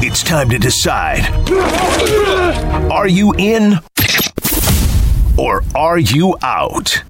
It's time to decide. Are you in or are you out?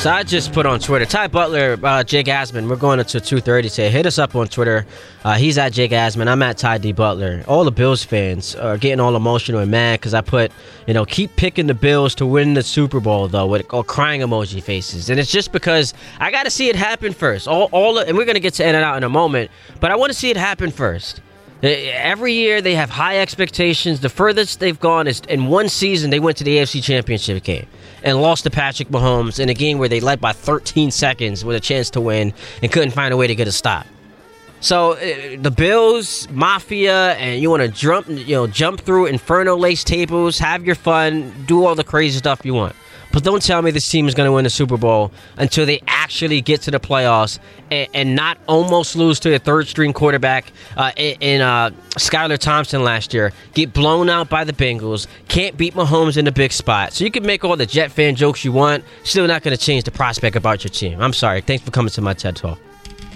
So I just put on Twitter. Ty Butler, uh, Jake Asman. We're going into 2:30 today. Hit us up on Twitter. Uh, he's at Jake Asman. I'm at Ty D Butler. All the Bills fans are getting all emotional and mad because I put, you know, keep picking the Bills to win the Super Bowl though, with all crying emoji faces. And it's just because I got to see it happen first. All, all, and we're gonna get to in and out in a moment, but I want to see it happen first. Every year they have high expectations. The furthest they've gone is in one season they went to the AFC Championship game and lost to Patrick Mahomes in a game where they led by 13 seconds with a chance to win and couldn't find a way to get a stop. So uh, the Bills Mafia, and you want to jump, you know, jump through Inferno lace tables, have your fun, do all the crazy stuff you want. But don't tell me this team is going to win the Super Bowl until they actually get to the playoffs and, and not almost lose to a third string quarterback uh, in, uh, Skylar Thompson last year, get blown out by the Bengals, can't beat Mahomes in the big spot. So you can make all the Jet fan jokes you want, still not going to change the prospect about your team. I'm sorry. Thanks for coming to my TED Talk.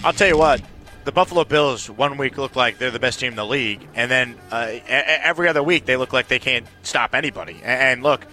I'll tell you what the Buffalo Bills one week look like they're the best team in the league, and then uh, every other week they look like they can't stop anybody. And look,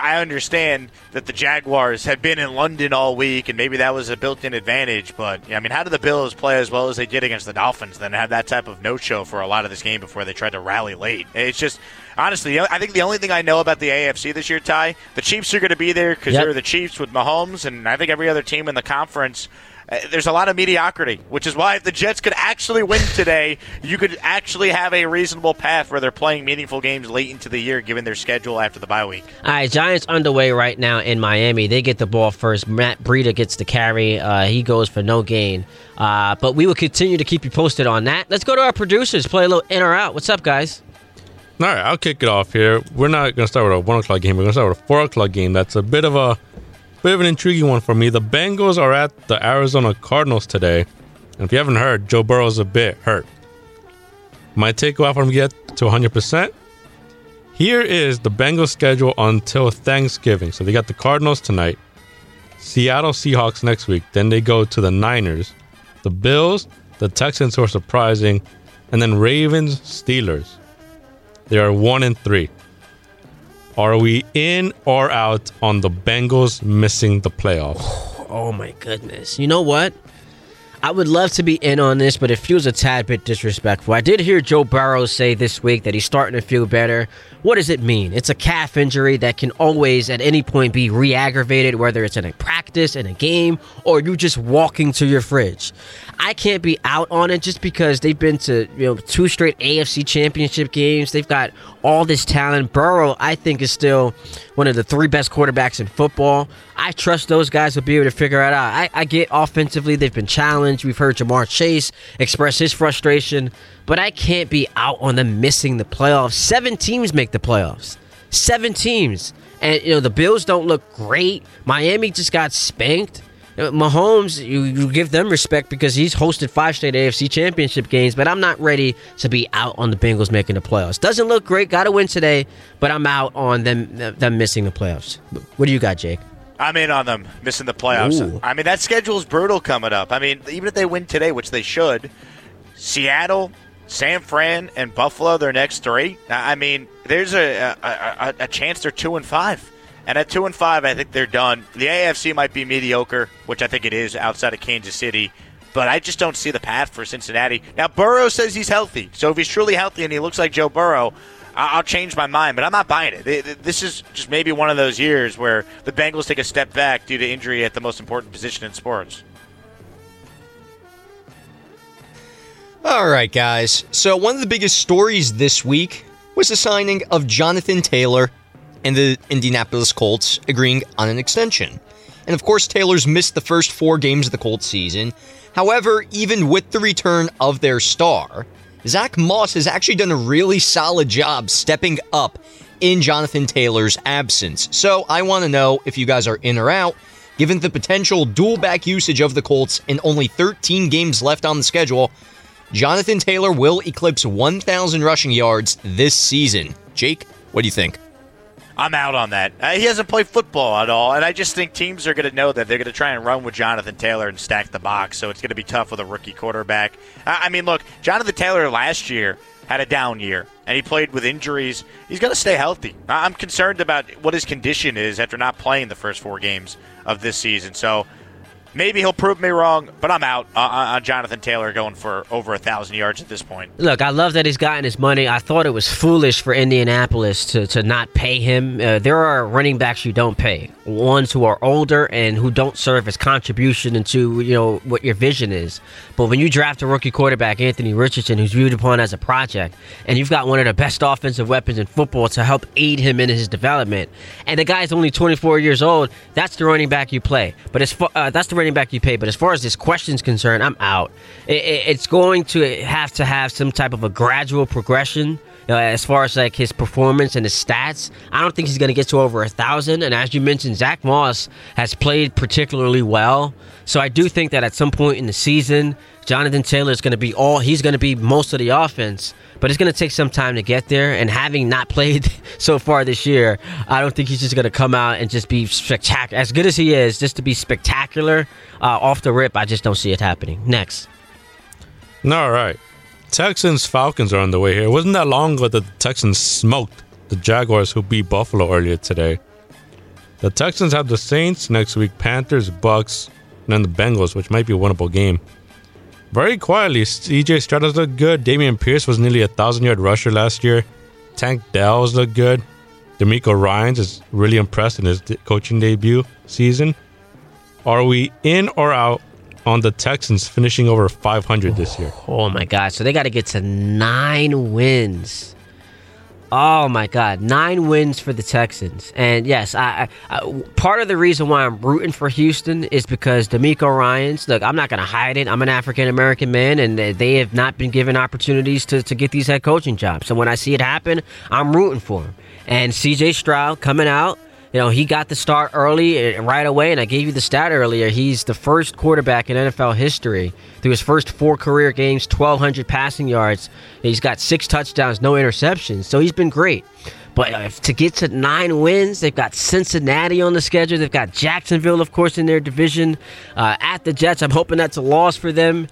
I understand that the Jaguars had been in London all week, and maybe that was a built-in advantage. But I mean, how did the Bills play as well as they did against the Dolphins? Then have that type of no-show for a lot of this game before they tried to rally late. It's just honestly, I think the only thing I know about the AFC this year, Ty, the Chiefs are going to be there because yep. they're the Chiefs with Mahomes, and I think every other team in the conference uh, there's a lot of mediocrity, which is why if the Jets could actually win today, you could actually have a reasonable path where they're playing meaningful games late into the year, given their schedule after the bye week. All right, Giants underway right now in Miami. They get the ball first. Matt Breida gets the carry. Uh, he goes for no gain. Uh, but we will continue to keep you posted on that. Let's go to our producers. Play a little in or out. What's up, guys? All right, I'll kick it off here. We're not going to start with a one o'clock game. We're going to start with a four o'clock game. That's a bit of a bit of an intriguing one for me. The Bengals are at the Arizona Cardinals today. And if you haven't heard, Joe Burrow's a bit hurt. My takeaway from get to 100%. Here is the Bengals schedule until Thanksgiving. So they got the Cardinals tonight, Seattle Seahawks next week. Then they go to the Niners, the Bills, the Texans who are surprising, and then Ravens, Steelers. They are one and three. Are we in or out on the Bengals missing the playoffs? Oh, oh my goodness. You know what? I would love to be in on this, but it feels a tad bit disrespectful. I did hear Joe Burrow say this week that he's starting to feel better. What does it mean? It's a calf injury that can always, at any point, be re aggravated, whether it's in a practice, in a game, or you just walking to your fridge. I can't be out on it just because they've been to you know two straight AFC championship games. They've got all this talent. Burrow, I think, is still one of the three best quarterbacks in football. I trust those guys will be able to figure it out. I, I get offensively, they've been challenged. We've heard Ja'Marr Chase express his frustration, but I can't be out on them missing the playoffs. Seven teams make the playoffs. Seven teams. And, you know, the Bills don't look great. Miami just got spanked. Mahomes, you, you give them respect because he's hosted five straight AFC championship games, but I'm not ready to be out on the Bengals making the playoffs. Doesn't look great. Got to win today, but I'm out on them them missing the playoffs. What do you got, Jake? I'm in on them missing the playoffs. Ooh. I mean, that schedule is brutal coming up. I mean, even if they win today, which they should, Seattle, San Fran, and Buffalo, their next three. I mean, there's a, a, a, a chance they're two and five. And at two and five, I think they're done. The AFC might be mediocre, which I think it is outside of Kansas City, but I just don't see the path for Cincinnati. Now Burrow says he's healthy, so if he's truly healthy and he looks like Joe Burrow, I'll change my mind, but I'm not buying it. This is just maybe one of those years where the Bengals take a step back due to injury at the most important position in sports. All right, guys. So, one of the biggest stories this week was the signing of Jonathan Taylor and the Indianapolis Colts agreeing on an extension. And of course, Taylor's missed the first four games of the Colts season. However, even with the return of their star, Zack Moss has actually done a really solid job stepping up in Jonathan Taylor's absence. So I want to know if you guys are in or out. Given the potential dual back usage of the Colts and only 13 games left on the schedule, Jonathan Taylor will eclipse 1,000 rushing yards this season. Jake, what do you think? I'm out on that. Uh, he hasn't played football at all, and I just think teams are going to know that they're going to try and run with Jonathan Taylor and stack the box. So it's going to be tough with a rookie quarterback. I mean, look, Jonathan Taylor last year had a down year, and he played with injuries. He's got to stay healthy. I'm concerned about what his condition is after not playing the first four games of this season. So Maybe he'll prove me wrong, but I'm out uh, on Jonathan Taylor going for over a thousand yards at this point. Look, I love that he's gotten his money. I thought it was foolish for Indianapolis to, to not pay him. Uh, there are running backs you don't pay, ones who are older and who don't serve as contribution into you know what your vision is. But when you draft a rookie quarterback, Anthony Richardson, who's viewed upon as a project, and you've got one of the best offensive weapons in football to help aid him in his development, and the guy's only 24 years old, that's the running back you play. But far, uh, that's the running back you pay. But as far as this question's concerned, I'm out. It, it, it's going to have to have some type of a gradual progression. Uh, as far as like his performance and his stats, I don't think he's going to get to over a thousand. And as you mentioned, Zack Moss has played particularly well, so I do think that at some point in the season, Jonathan Taylor is going to be all. He's going to be most of the offense but it's going to take some time to get there. And having not played so far this year, I don't think he's just going to come out and just be spectacular. As good as he is, just to be spectacular uh, off the rip, I just don't see it happening. Next. All right. Texans Falcons are on the way here. It wasn't that long ago that the Texans smoked the Jaguars who beat Buffalo earlier today. The Texans have the Saints next week, Panthers, Bucks, and then the Bengals, which might be a winnable game. Very quietly, CJ Stroud's looked good. Dameon Pierce was nearly a thousand yard rusher last year. Tank Dell's looked good. DeMeco Ryans is really impressed in his coaching debut season. Are we in or out on the Texans finishing over 500 this year? Oh my God. So they got to get to nine wins. Oh my God, nine wins for the Texans, and yes, I, I, part of the reason why I'm rooting for Houston is because DeMeco Ryans. Look, I'm not going to hide it. I'm an African American man, and they have not been given opportunities to, to get these head coaching jobs. So when I see it happen, I'm rooting for him. And C.J. Stroud coming out you know, he got the start early uh, right away, and I gave you the stat earlier. He's the first quarterback in NFL history through his first four career games, 1,200 passing yards. He's got six touchdowns, no interceptions, so he's been great. But uh, to get to nine wins, they've got Cincinnati on the schedule. They've got Jacksonville, of course, in their division. Uh, at the Jets, I'm hoping that's a loss for them.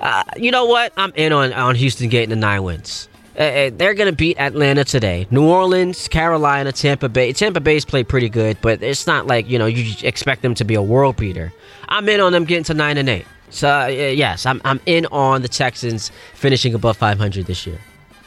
Uh, you know what? I'm in on, on Houston getting the nine wins. Uh, uh, they're going to beat Atlanta today. New Orleans, Carolina, Tampa Bay. Tampa Bay's played pretty good, but it's not like you know you expect them to be a world beater. I'm in on them getting to nine and eight. So uh, yes, I'm I'm in on the Texans finishing above 500 this year.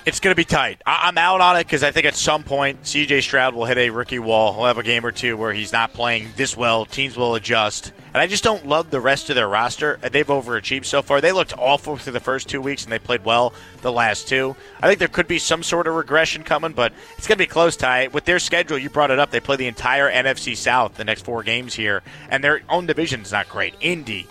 It's going to be tight. I- am out on it because I think at some point CJ Stroud will hit a rookie wall. He'll have a game or two where he's not playing this well. Teams will adjust. And I just don't love the rest of their roster. They've overachieved so far. They looked awful through the first two weeks, and they played well the last two. I think there could be some sort of regression coming, but it's going to be close, Ty. With their schedule, you brought it up. They play the entire NFC South the next four games here, and their own division is not great. Indy,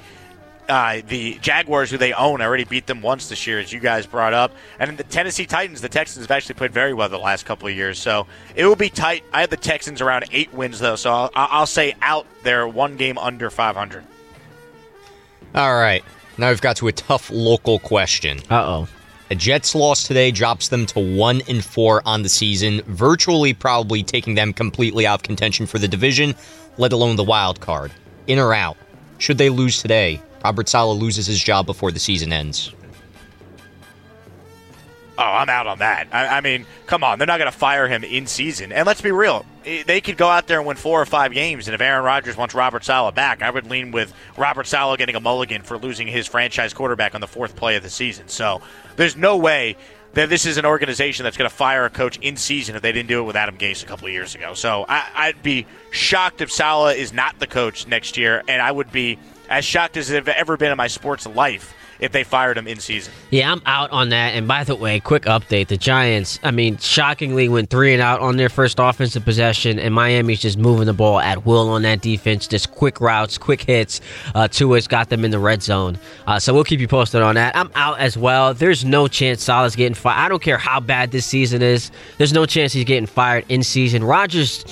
uh, the Jaguars, who they own, already beat them once this year, as you guys brought up. And the Tennessee Titans, the Texans have actually played very well the last couple of years. So it will be tight. I have the Texans around eight wins, though, so I'll, I'll say out there one game under 500. All right. Now we've got to a tough local question. Uh oh. A Jets loss today drops them to one and four on the season, virtually probably taking them completely out of contention for the division, let alone the wild card. In or out? Should they lose today, Robert Saleh loses his job before the season ends. Oh, I'm out on that. I, I mean, come on, they're not going to fire him in season. And let's be real, eh, they could go out there and win four or five games. And if Aaron Rodgers wants Robert Saleh back, I would lean with Robert Saleh getting a mulligan for losing his franchise quarterback on the fourth play of the season. So there's no way that this is an organization that's going to fire a coach in season if they didn't do it with Adam Gase a couple of years ago. So I, would be shocked if Saleh is not the coach next year, and I would be as shocked as I've ever been in my sports life if they fired him in season. Yeah, I'm out on that. And by the way, quick update: the Giants, I mean, shockingly went three and out on their first offensive possession, and Miami's just moving the ball at will on that defense. Just quick routes, quick hits. Uh, Tua's got them in the red zone. Uh, so we'll keep you posted on that. I'm out as well. There's no chance Saleh's getting fired. I don't care how bad this season is. There's no chance he's getting fired in season. Rodgers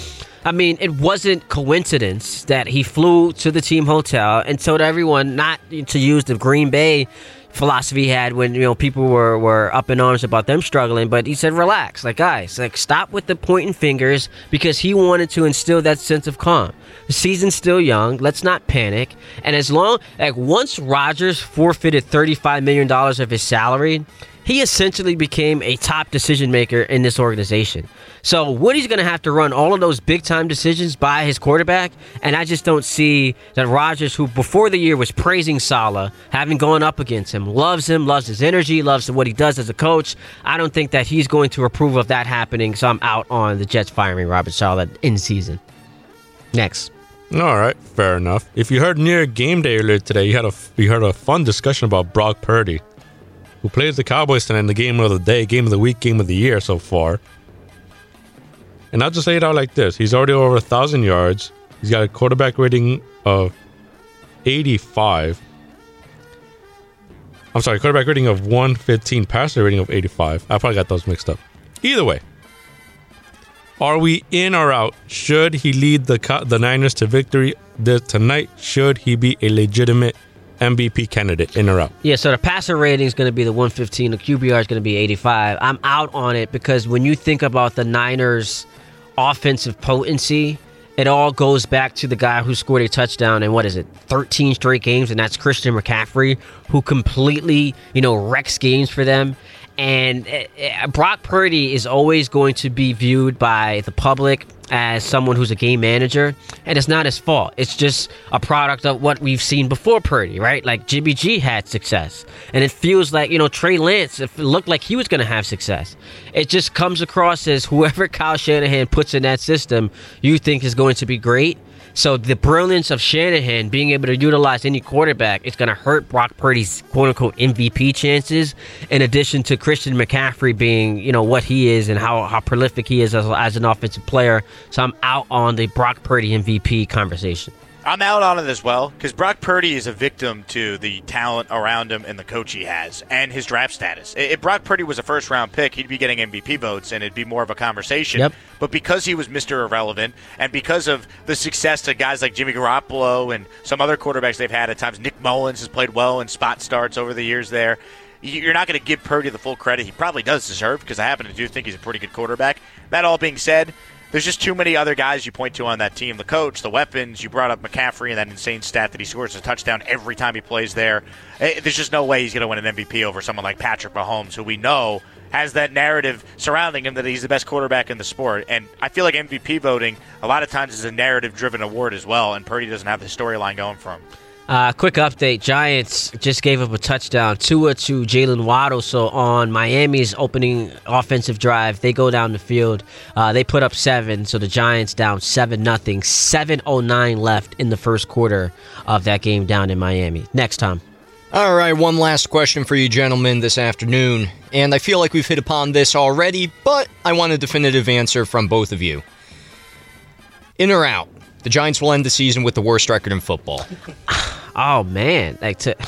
I mean, it wasn't coincidence that he flew to the team hotel and told everyone not to use the Green Bay philosophy he had when you know people were, were up in arms about them struggling but he said relax like guys like stop with the pointing fingers because he wanted to instill that sense of calm. The season's still young. Let's not panic. And as long like once Rodgers forfeited 35 million dollars of his salary he essentially became a top decision maker in this organization. So Woody's going to have to run all of those big time decisions by his quarterback, and I just don't see that Rodgers, who before the year was praising Saleh, having gone up against him, loves him, loves his energy, loves what he does as a coach. I don't think that he's going to approve of that happening. So I'm out on the Jets firing Robert Saleh in season. Next. All right, fair enough. If you heard near game day earlier today, you had a you heard a fun discussion about Brock Purdy who plays the Cowboys tonight in the game of the day, game of the week, game of the year so far. And I'll just lay it out like this: He's already over a thousand yards. He's got a quarterback rating of 85. I'm sorry, quarterback rating of 115, passer rating of 85. I probably got those mixed up. Either way, are we in or out? Should he lead the the Niners to victory tonight? Should he be a legitimate MVP candidate in? Yeah, so the passer rating is going to be the 115. The QBR is going to be 85. I'm out on it because when you think about the Niners' offensive potency, it all goes back to the guy who scored a touchdown in what is it, 13 straight games, and that's Christian McCaffrey, who completely, you know, wrecks games for them. And uh, Brock Purdy is always going to be viewed by the public as someone who's a game manager, and it's not his fault. It's just a product of what we've seen before Purdy, right? Like Jimmy G had success, and it feels like you know Trey Lance. It looked like he was going to have success. It just comes across as whoever Kyle Shanahan puts in that system, you think is going to be great so the brilliance of Shanahan being able to utilize any quarterback is going to hurt Brock Purdy's quote unquote MVP chances. In addition to Christian McCaffrey being, you know, what he is and how, how prolific he is as, as an offensive player. So I'm out on the Brock Purdy MVP conversation. I'm out on it as well because Brock Purdy is a victim to the talent around him and the coach he has and his draft status. If Brock Purdy was a first round pick, he'd be getting MVP votes and it'd be more of a conversation. Yep. But because he was Mr. Irrelevant and because of the success to guys like Jimmy Garoppolo and some other quarterbacks they've had at times, Nick Mullens has played well in spot starts over the years there. You're not going to give Purdy the full credit he probably does deserve because I happen to do think he's a pretty good quarterback. That all being said, there's just too many other guys you point to on that team. The coach, the weapons. You brought up McCaffrey and that insane stat that he scores a touchdown every time he plays there. Eh, there's just no way he's going to win an MVP over someone like Patrick Mahomes, who we know has that narrative surrounding him that he's the best quarterback in the sport. And I feel like MVP voting a lot of times is a narrative-driven award as well, and Purdy doesn't have the storyline going for him. Uh, quick update: Giants just gave up a touchdown, Tua to Jalen Waddle. So on Miami's opening offensive drive, they go down the field. Uh, they put up seven, so the Giants down seven nothing. Seven oh nine left in the first quarter of that game down in Miami. Next time. All right, one last question for you gentlemen this afternoon, and I feel like we've hit upon this already, but I want a definitive answer from both of you. In or out? The Giants will end the season with the worst record in football. oh man, like to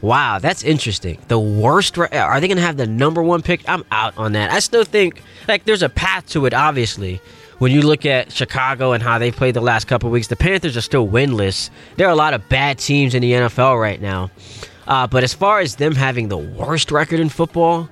Wow, that's interesting. The worst are they going to have the number 1 pick? I'm out on that. I still think like there's a path to it obviously. When you look at Chicago and how they played the last couple weeks, the Panthers are still winless. There are a lot of bad teams in the NFL right now. Uh, but as far as them having the worst record in football,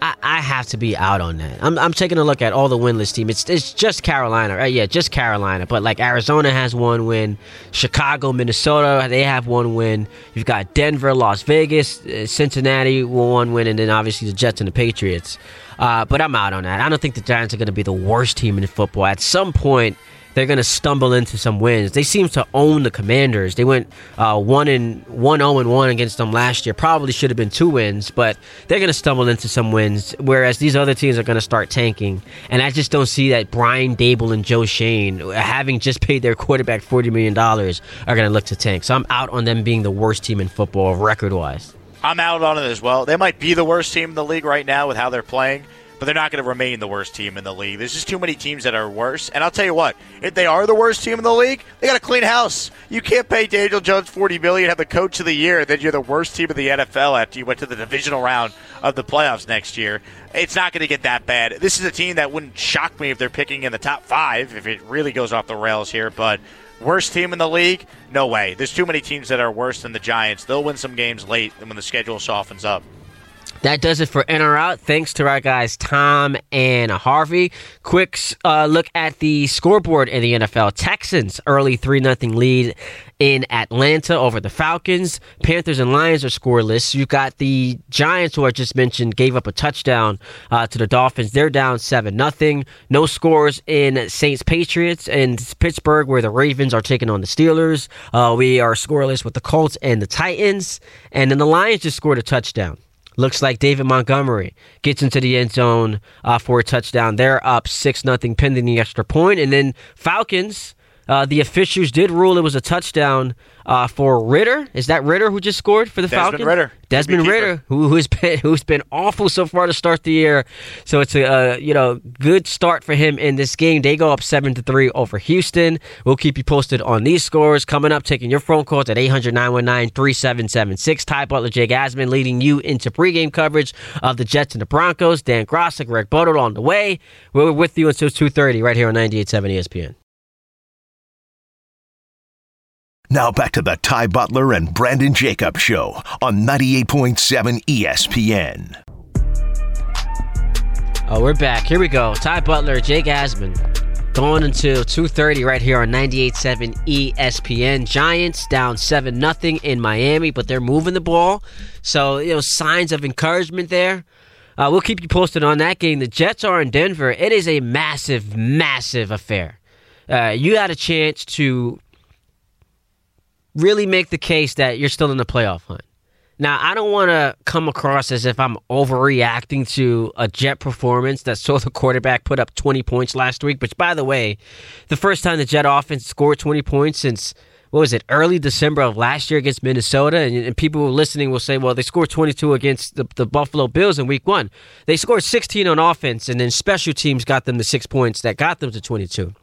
I, I, have to be out on that. I'm, I'm taking a look at all the winless teams. It's, it's just Carolina, right? Yeah, just Carolina. But like Arizona has one win, Chicago, Minnesota, they have one win. You've got Denver, Las Vegas, uh, Cincinnati, one win, and then obviously the Jets and the Patriots. Uh, but I'm out on that. I don't think the Giants are going to be the worst team in football. At some point, they're going to stumble into some wins. They seem to own the Commanders. They went uh, one and one zero oh and one against them last year. Probably should have been two wins, but they're going to stumble into some wins. Whereas these other teams are going to start tanking, and I just don't see that Brian Daboll and Joe Schoen, having just paid their quarterback forty million dollars, are going to look to tank. So I'm out on them being the worst team in football record wise. I'm out on it as well. They might be the worst team in the league right now with how they're playing but they're not going to remain the worst team in the league. There's just too many teams that are worse. And I'll tell you what, if they are the worst team in the league, they got to clean house. You can't pay Daniel Jones forty million, have the coach of the year, then you're the worst team of the NFL after you went to the divisional round of the playoffs next year. It's not going to get that bad. This is a team that wouldn't shock me if they're picking in the top five if it really goes off the rails here, but Worst team in the league? No way. There's too many teams that are worse than the Giants. They'll win some games late when the schedule softens up. That does it for In or Out. Thanks to our guys Tom and Harvey. Quick uh, look at the scoreboard in the NFL. Texans early three 0 lead in Atlanta over the Falcons. Panthers and Lions are scoreless. You've got the Giants, who I just mentioned, gave up a touchdown uh, to the Dolphins. They're down seven 0 No scores in Saints Patriots and Pittsburgh, where the Ravens are taking on the Steelers. Uh, we are scoreless with the Colts and the Titans, and then the Lions just scored a touchdown. Looks like David Montgomery gets into the end zone uh, for a touchdown. They're up 6 nothing pending the extra point. And then Falcons, uh, the officials did rule it was a touchdown uh, for Ridder. Is that Ridder who just scored for the Desmond Falcons? Ridder. Desmond Keeper. Ridder, who, who's been who's been awful so far to start the year. So it's a uh, you know good start for him in this game. They go up seven to three over Houston. We'll keep you posted on these scores coming up. Taking your phone calls at 800-919-3776. Ty Butler, Jake Asman leading you into pregame coverage of the Jets and the Broncos. Dan Grossick, Greg Bodell on the way. We're with you until two thirty right here on 98.7 ESPN. Now back to the Ty Butler and Brandon Jacob show on 98.7 ESPN. Oh, we're back. Here we go. Ty Butler, Jake Asman, going until 2.30 right here on 98.7 ESPN. Giants down 7 nothing in Miami, but they're moving the ball. So, you know, signs of encouragement there. Uh, we'll keep you posted on that game. The Jets are in Denver. It is a massive, massive affair. Uh, you had a chance to really make the case that you're still in the playoff hunt. Now, I don't want to come across as if I'm overreacting to a Jet performance that saw the quarterback put up 20 points last week, which, by the way, the first time the Jet offense scored 20 points since, what was it, early December of last year against Minnesota. And, and people listening will say, well, they scored 22 against the, the Buffalo Bills in week one. They scored 16 on offense, and then special teams got them the six points that got them to 22.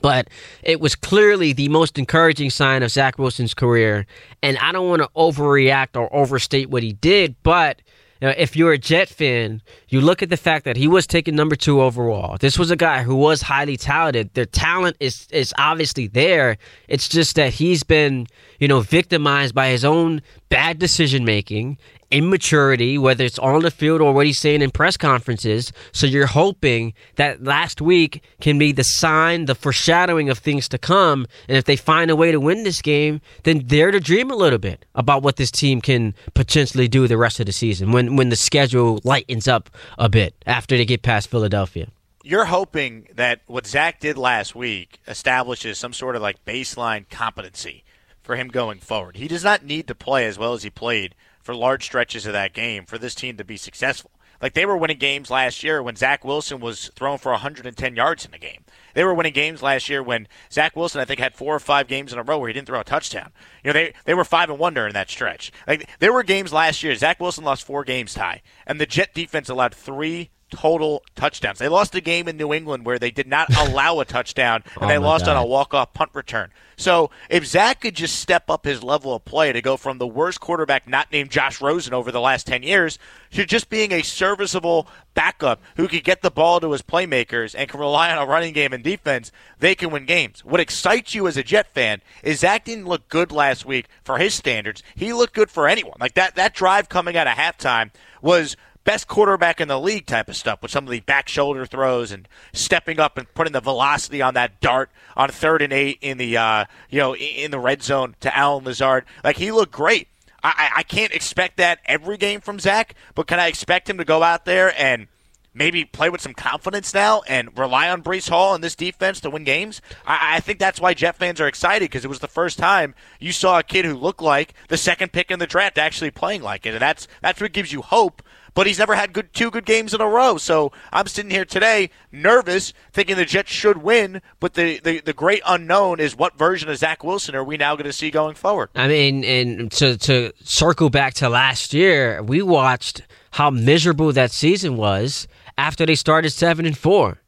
But it was clearly the most encouraging sign of Zach Wilson's career. And I don't want to overreact or overstate what he did, but you know, if you're a Jet fan, you look at the fact that he was taken number two overall. This was a guy who was highly talented. Their talent is is obviously there. It's just that he's been, you know, victimized by his own bad decision making immaturity, whether it's on the field or what he's saying in press conferences. So you're hoping that last week can be the sign, the foreshadowing of things to come. And if they find a way to win this game, then dare to dream a little bit about what this team can potentially do the rest of the season when, when the schedule lightens up a bit after they get past Philadelphia. You're hoping that what Zach did last week establishes some sort of like baseline competency for him going forward. He does not need to play as well as he played for large stretches of that game for this team to be successful. Like they were winning games last year when Zach Wilson was thrown for 110 yards in the game. They were winning games last year when Zach Wilson, I think, had four or five games in a row where he didn't throw a touchdown. You know, they they were five and one during that stretch. Like there were games last year. Zach Wilson lost four games tie, and the Jet defense allowed three total touchdowns. They lost a game in New England where they did not allow a touchdown, and Oh they lost God. on a walk-off punt return. So if Zach could just step up his level of play to go from the worst quarterback not named Josh Rosen over the last 10 years to just being a serviceable backup who could get the ball to his playmakers and can rely on a running game and defense, they can win games. What excites you as a Jet fan is Zach didn't look good last week for his standards. He looked good for anyone. Like that, that drive coming out of halftime was best quarterback in the league type of stuff with some of the back shoulder throws and stepping up and putting the velocity on that dart on third and eight in the uh, you know in the red zone to Allen Lazard. Like he looked great. I, I can't expect that every game from Zach, but can I expect him to go out there and maybe play with some confidence now and rely on Breece Hall and this defense to win games? I, I think that's why Jet fans are excited because it was the first time you saw a kid who looked like the second pick in the draft actually playing like it, and that's that's what gives you hope. But he's never had good two good games in a row, so I'm sitting here today nervous, thinking the Jets should win. But the the, the great unknown is what version of Zach Wilson are we now going to see going forward? I mean, and to to circle back to last year, we watched how miserable that season was after they started seven and four,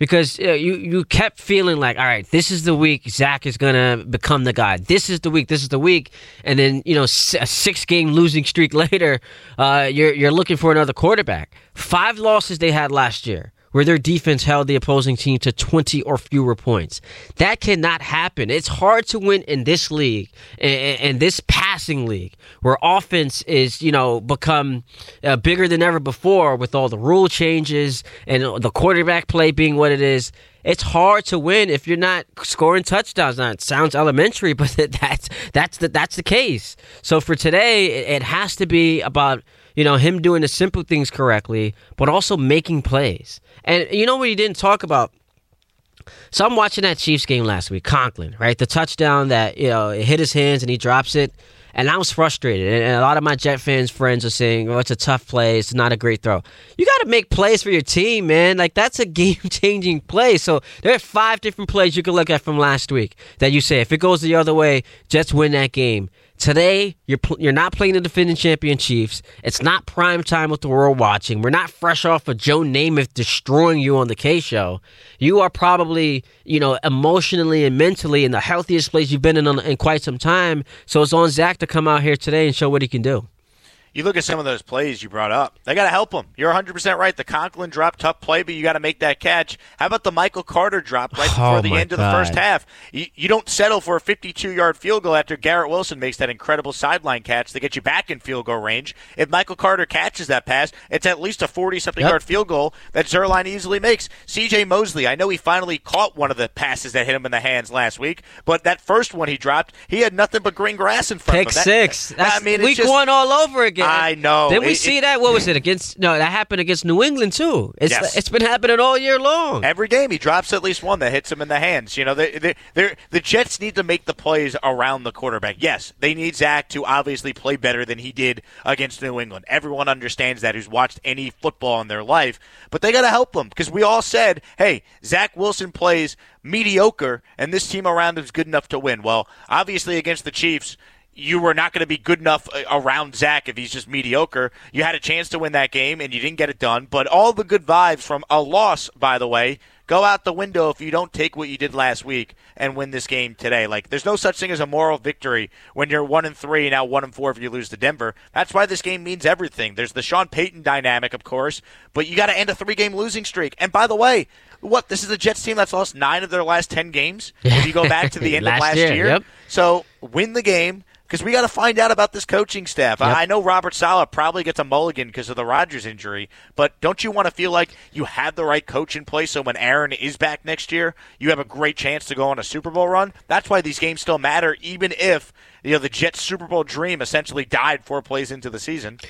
because uh, you you kept feeling like, all right, this is the week Zach is gonna become the guy. This is the week. This is the week, and then you know a six game losing streak later, uh, you're you're looking for another quarterback. Five losses they had last year. Where their defense held the opposing team to 20 or fewer points. That cannot happen. It's hard to win in this league and this passing league where offense is, you know, become uh, bigger than ever before with all the rule changes and the quarterback play being what it is. It's hard to win if you're not scoring touchdowns. Now it sounds elementary, but that's that's the that's the case. So for today, it has to be about you know, him doing the simple things correctly, but also making plays. And you know what he didn't talk about? So I'm watching that Chiefs game last week, Conklin, right? The touchdown that, you know, it hit his hands and he drops it. And I was frustrated. And a lot of my Jet fans friends are saying, oh, it's a tough play. It's not a great throw. You got to make plays for your team, man. Like, that's a game changing play. So there are five different plays you can look at from last week that you say, if it goes the other way, Jets win that game. Today, you're pl- you're not playing the defending champion Chiefs. It's not prime time with the world watching. We're not fresh off of Joe Namath destroying you on the K show. You are probably, you know, emotionally and mentally in the healthiest place you've been in in quite some time. So it's on Zach to come out here today and show what he can do you look at some of those plays you brought up. They got to help him. You're 100% right. The Conklin drop, tough play, but you got to make that catch. How about the Michael Carter drop right before oh the end God. of the first half? You, you don't settle for a 52 yard field goal after Garrett Wilson makes that incredible sideline catch to get you back in field goal range. If Michael Carter catches that pass, it's at least a 40 something yep. yard field goal that Zuerlein easily makes. CJ Mosley, I know he finally caught one of the passes that hit him in the hands last week, but that first one he dropped, he had nothing but green grass in front Pick of him. Pick six. That's I mean, week just, one all over again I know. Did we it, see it, that? What was it against? No, that happened against New England too. It's yes. it's been happening all year long. Every game he drops at least one that hits him in the hands. You know, they, they, they the Jets need to make the plays around the quarterback. Yes, they need Zach to obviously play better than he did against New England. Everyone understands that who's watched any football in their life, but they got to help him because we all said, "Hey, Zach Wilson plays." mediocre and this team around him is good enough to win. Well, obviously against the Chiefs, you were not going to be good enough uh, around Zach if he's just mediocre. You had a chance to win that game and you didn't get it done. But all the good vibes from a loss, by the way, go out the window if you don't take what you did last week and win this game today. Like there's no such thing as a moral victory when you're one and three now one and four if you lose to Denver. That's why this game means everything. There's the Sean Payton dynamic, of course, but you got to end a three game losing streak. And by the way, what this is a Jets team that's lost nine of their last ten games. If you go back to the end last of last year, year. Yep. so win the game because we got to find out about this coaching staff. Yep. I know Robert Saleh probably gets a mulligan because of the Rodgers injury, but don't you want to feel like you have the right coach in place so when Aaron is back next year, you have a great chance to go on a Super Bowl run? That's why these games still matter, even if you know the Jets Super Bowl dream essentially died four plays into the season.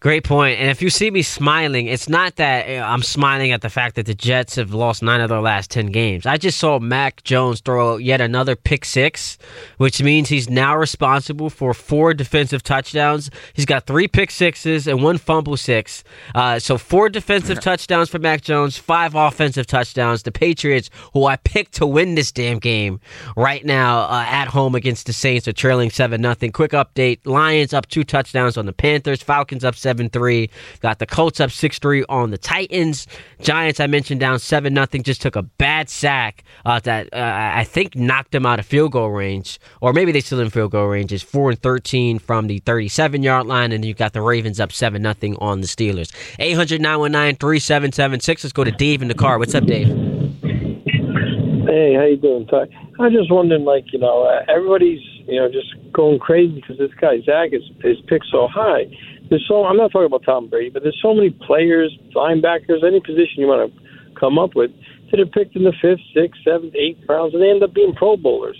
Great point. And if you see me smiling, it's not that I'm smiling at the fact that the Jets have lost nine of their last 10 games. I just saw Mac Jones throw yet another pick six, which means he's now responsible for four defensive touchdowns. He's got three pick sixes and one fumble six. Uh, so four defensive touchdowns for Mac Jones, five offensive touchdowns. The Patriots, who I picked to win this damn game right now uh, at home against the Saints, are trailing 7 nothing. Quick update Lions up two touchdowns on the Panthers, Falcons up 7 3. Got the Colts up 6 3 on the Titans. Giants, I mentioned, down 7 nothing. Just took a bad sack uh, that uh, I think knocked them out of field goal range, or maybe they still in field goal range. Is 4 and 13 from the 37 yard line, and you got the Ravens up 7 nothing on the Steelers. 800 919 3776. Let's go to Dave in the car. What's up, Dave? Hey, how you doing, Ty? I just wondering, like, you know, uh, everybody's, you know, just going crazy because this guy Zach is, is picked so high there's so I'm not talking about Tom Brady, but there's so many players, linebackers, any position you want to come up with that are picked in the fifth, sixth, seventh, eighth rounds, and they end up being Pro Bowlers.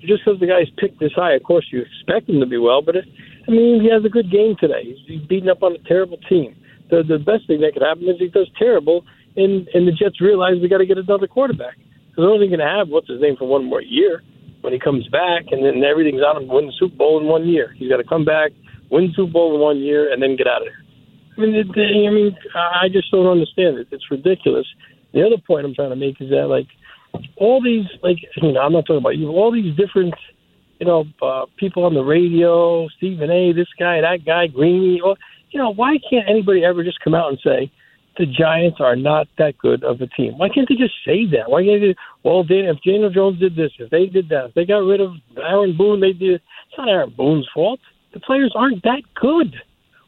Just because the guy's picked this high, of course you expect him to be well, but it, I mean he has a good game today. He's, he's beating up on a terrible team. The the best thing that could happen is he does terrible, and and the Jets realize we got to get another quarterback because they're only going to have what's his name for one more year when he comes back, and then everything's on him to win the Super Bowl in one year. He's got to come back win Super Bowl in one year, and then get out of there. I mean, it, I mean, I just don't understand it. It's ridiculous. The other point I'm trying to make is that like all these, like you know, I'm not talking about you. All these different, you know, uh, people on the radio, Stephen A. This guy, that guy, Greeny. Or, you know, why can't anybody ever just come out and say the Giants are not that good of a team? Why can't they just say that? Why can't they? Well, if Daniel Jones did this, if they did that, if they got rid of Aaron Boone, they did. It's not Aaron Boone's fault the players aren't that good.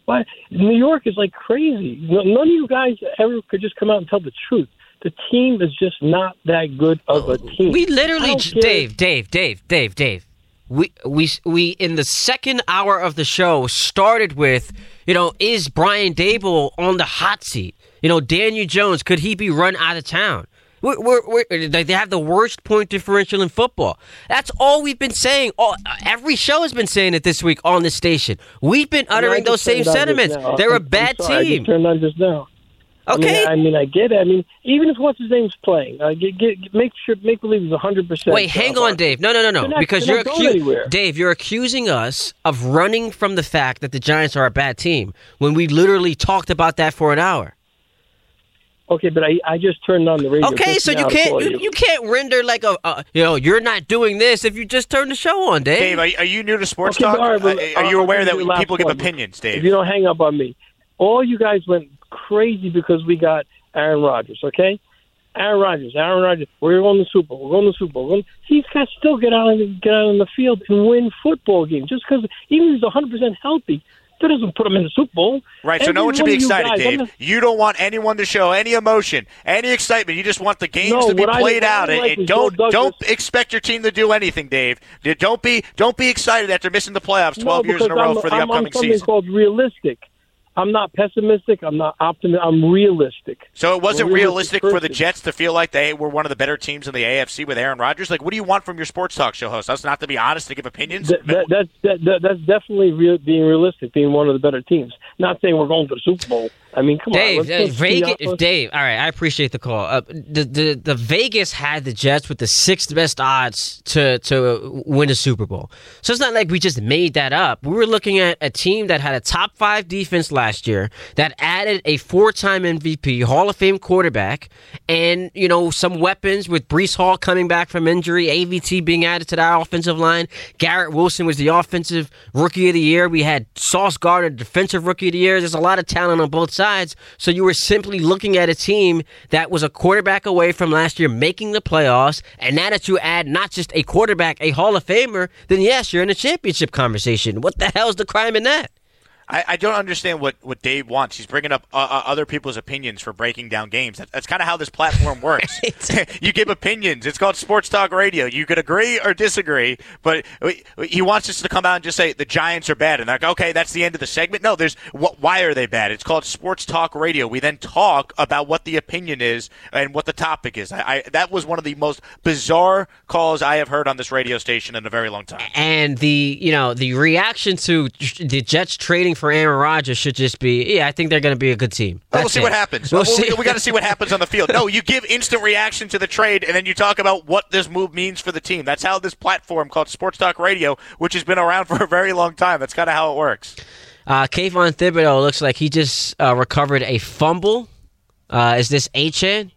Why New York is like crazy. None of you guys ever could just come out and tell the truth. The team is just not that good of a oh. team. We literally, don't j- Dave, Dave, Dave, Dave, Dave. We we we in the second hour of the show started with, you know, is Brian Daboll on the hot seat? You know, Daniel Jones could he be run out of town? We're, we're, we're, they have the worst point differential in football. That's all we've been saying. All, every show has been saying it this week on the station. We've been I I uttering those same turned on just sentiments. They're a I'm- I'm bad sorry, I team. turned on just now. Okay. I mean, I mean, I get it. I mean, even if what's his name's playing, uh, get, get, make sure make believe is hundred percent. Wait, hang on, Dave. No, no, no, no. Not- because you're not. Dave. You're accusing us of running from the fact that the Giants are a bad team when we literally talked about that for an hour. Okay, but I, I just turned on the radio. Okay, so you can't call you, you can't render like a, a you know you're not doing this if you just turn the show on, Dave. Dave, are, are you new to sports Okay, talk? all right, but, Uh, are you I'll aware that you people give one. opinions, Dave? If you don't hang up on me, all you guys went crazy because we got Aaron Rodgers. Okay, Aaron Rodgers, Aaron Rodgers. We're going to the Super Bowl. We're going to the Super Bowl. We're going These guys still get out and get out on the field and win football games just because even if he's 100 percent healthy. That doesn't put them in the Super Bowl. Right, so Every no one should be you excited, guys- Dave. You don't want anyone to show any emotion, any excitement. You just want the games No, to be played out, and- like and don't don't expect your team to do anything, Dave. Don't be don't be excited after missing the playoffs twelve no, years in a row I'm, for the I'm upcoming on something season. called realistic. I'm not pessimistic. I'm not optimistic. I'm realistic. So it wasn't I'm realistic for the. Jets to feel like they were one of the better teams in the AFC with Aaron Rodgers. Like, what do you want from your sports talk show host? That's not to be honest to give opinions. That, that, that's that, that, that's definitely real, being realistic, being one of the better teams. Not saying we're going to the Super Bowl. I mean, come Dave, on. let's- uh, Vegas. Dave. All right, I appreciate the call. Uh, the, the the Vegas had the Jets with the sixth best odds to to win a Super Bowl. So it's not like we just made that up. We were looking at a team that had a top five defense last year that added a four time MVP, Hall of Fame quarterback, and you know some weapons with Breece Hall coming back from injury, AVT being added to that offensive line. Garrett Wilson was the offensive rookie of the year. We had Sauce Gardner, defensive rookie of the year. There's a lot of talent on both sides. So you were simply looking at a team that was a quarterback away from last year making the playoffs. And now that you add not just a quarterback, a Hall of Famer, then yes, you're in a championship conversation. What the hell's the crime in that? I, I don't understand what, what Dave wants. He's bringing up uh, uh, other people's opinions for breaking down games. That, that's kind of how this platform works. you give opinions. It's called Sports Talk Radio. You could agree or disagree, but he wants us to come out and just say the Giants are bad, and like, okay, that's the end of the segment. No, there's what? Why are they bad? It's called Sports Talk Radio. We then talk about what the opinion is and what the topic is. I, I that was one of the most bizarre calls I have heard on this radio station in a very long time. And the you know the reaction to the Jets trading for Aaron Rodgers should just be, yeah, I think they're going to be a good team. we'll see it. what happens. We'll We'll- see. we, we got to see what happens on the field. No, you give instant reaction to the trade, and then you talk about what this move means for the team. That's how this platform called Sports Talk Radio, which has been around for a very long time. That's kind of how it works. Uh, Kayvon Thibodeaux looks like he just uh, recovered a fumble. Uh, is this Achane?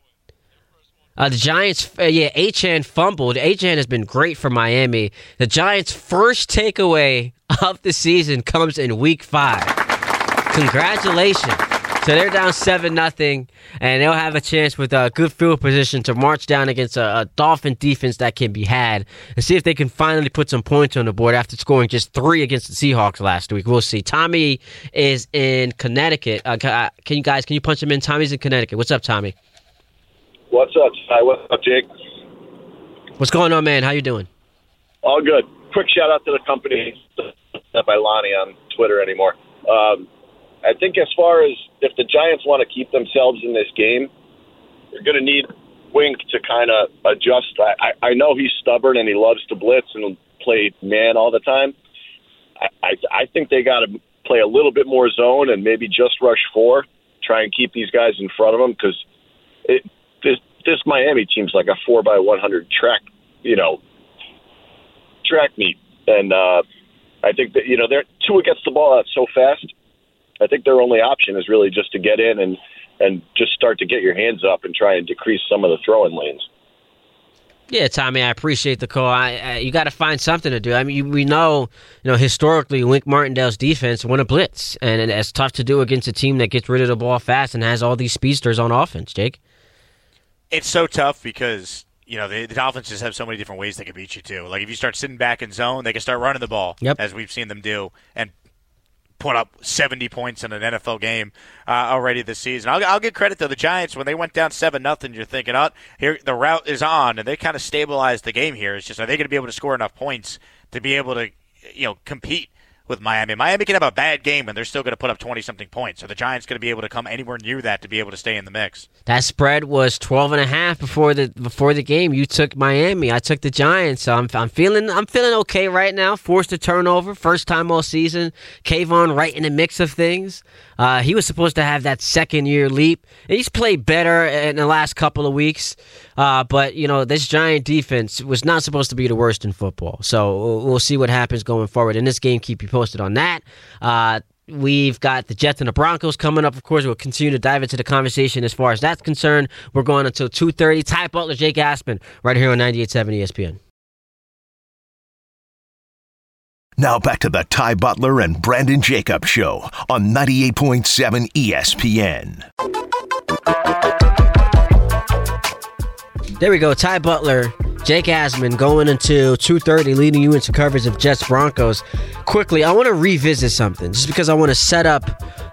Uh, the Giants, uh, yeah, Achane fumbled. Achane has been great for Miami. The Giants' first takeaway of the season comes in Week Five. Congratulations! So they're down seven nothing, and they'll have a chance with a good field position to march down against a, a Dolphin defense that can be had, and see if they can finally put some points on the board after scoring just three against the Seahawks last week. We'll see. Tommy is in Connecticut. Uh, uh, can you guys can you punch him in? Tommy's in Connecticut. What's up, Tommy? What's up, Ty? What's up, Jake? What's going on, man? How you doing? All good. Quick shout out to the company, not by Lonnie on Twitter anymore. Um, I think as far as if the Giants want to keep themselves in this game, they're going to need Wink to kind of adjust. I, I, I know he's stubborn and he loves to blitz and play man all the time. I, I, I think they got to play a little bit more zone and maybe just rush four, try and keep these guys in front of them because it, this Miami team's like a four by one hundred track, you know, track meet, and uh, I think that you know they're Tua gets the ball out so fast. I think their only option is really just to get in and and just start to get your hands up and try and decrease some of the throwing lanes. Yeah, Tommy, I appreciate the call. I, I, you got to find something to do. I mean, you, we know, you know, historically, Wink Martindale's defense won a blitz, and, and it's tough to do against a team that gets rid of the ball fast and has all these speedsters on offense. Jake, It's so tough because you know the, the Dolphins just have so many different ways they can beat you too. Like if you start sitting back in zone, they can start running the ball, Yep. as we've seen them do, and put up 70 points in an NFL game uh, already this season. I'll, I'll give credit to the Giants when they went down seven nothing. You're thinking, oh, here the route is on, and they kind of stabilized the game here. It's just are they going to be able to score enough points to be able to you know compete with Miami. Miami can have a bad game and they're still going to put up 20 something points. Are the Giants going to be able to come anywhere near that to be able to stay in the mix? That spread was 12 and a half before the before the game. You took Miami. I took the Giants. So I'm, I'm feeling I'm feeling okay right now. Forced a turnover, first time all season. Kayvon right in the mix of things. Uh, he was supposed to have that second year leap. And he's played better in the last couple of weeks. Uh, but you know this Giant defense was not supposed to be the worst in football. So we'll see what happens going forward in this game. Keep you posted on that. Uh, We've got the Jets and the Broncos coming up. Of course, we'll continue to dive into the conversation as far as that's concerned. We're going until 2.30. Ty Butler, Jake Asman, right here on 98.7 ESPN. Now back to the Ty Butler and Brandon Jacob Show on 98.7 ESPN. There we go. Ty Butler, Jake Asman going into 2.30, leading you into coverage of Jets Broncos. Quickly, I want to revisit something just because I want to set up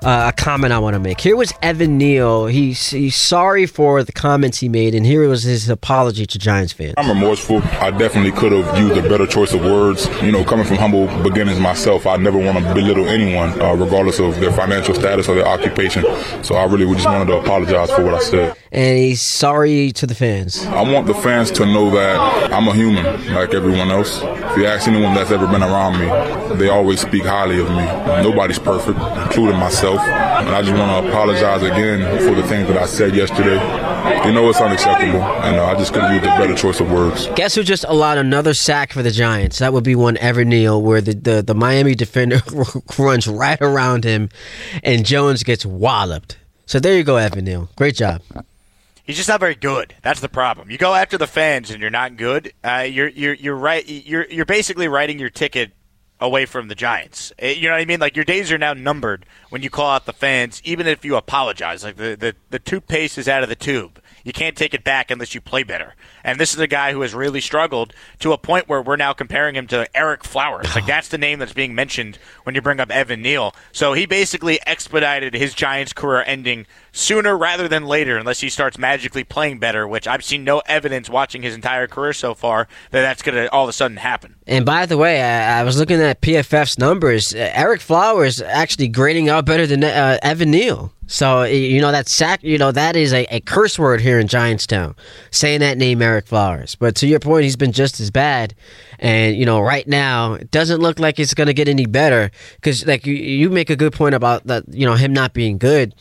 uh, a comment I want to make. Here was Evan Neal. He's, he's sorry for the comments he made, and here was his apology to Giants fans. I'm remorseful. I definitely could have used a better choice of words. You know, coming from humble beginnings myself, I never want to belittle anyone, uh, regardless of their financial status or their occupation. So I really just wanted to apologize for what I said. And he's sorry to the fans. I want the fans to know that I'm a human like everyone else. If you ask anyone that's ever been around me, they always speak highly of me. Nobody's perfect, including myself. And I just want to apologize again for the things that I said yesterday. You know it's unacceptable, and uh, I just could have used a better choice of words. Guess who just allowed another sack for the Giants? That would be one Evan Neal, where the, the, the Miami defender runs right around him, and Jones gets walloped. So there you go, Evan Neal. Great job. He's just not very good. That's the problem. You go after the fans and you're not good. Uh, you're you're you're right. You're you're basically writing your ticket away from the Giants. Eh, You know what I mean? Like your days are now numbered when you call out the fans, even if you apologize. Like the the, the toothpaste is out of the tube. You can't take it back unless you play better. And this is a guy who has really struggled to a point where we're now comparing him to Ereck Flowers. Like that's the name that's being mentioned when you bring up Evan Neal. So he basically expedited his Giants career ending sooner rather than later, unless he starts magically playing better. Which I've seen no evidence watching his entire career so far that that's going to all of a sudden happen. And by the way, I, I was looking at PFF's numbers. Uh, Ereck Flowers actually grading out better than uh, Evan Neal. So you know that sack, you know that is a, a curse word here in Giantstown, saying that name Ereck Flowers. But to your point, he's been just as bad. And you know, right now it doesn't look like it's going to get any better because, like you, you make a good point about that. You know, him not being good.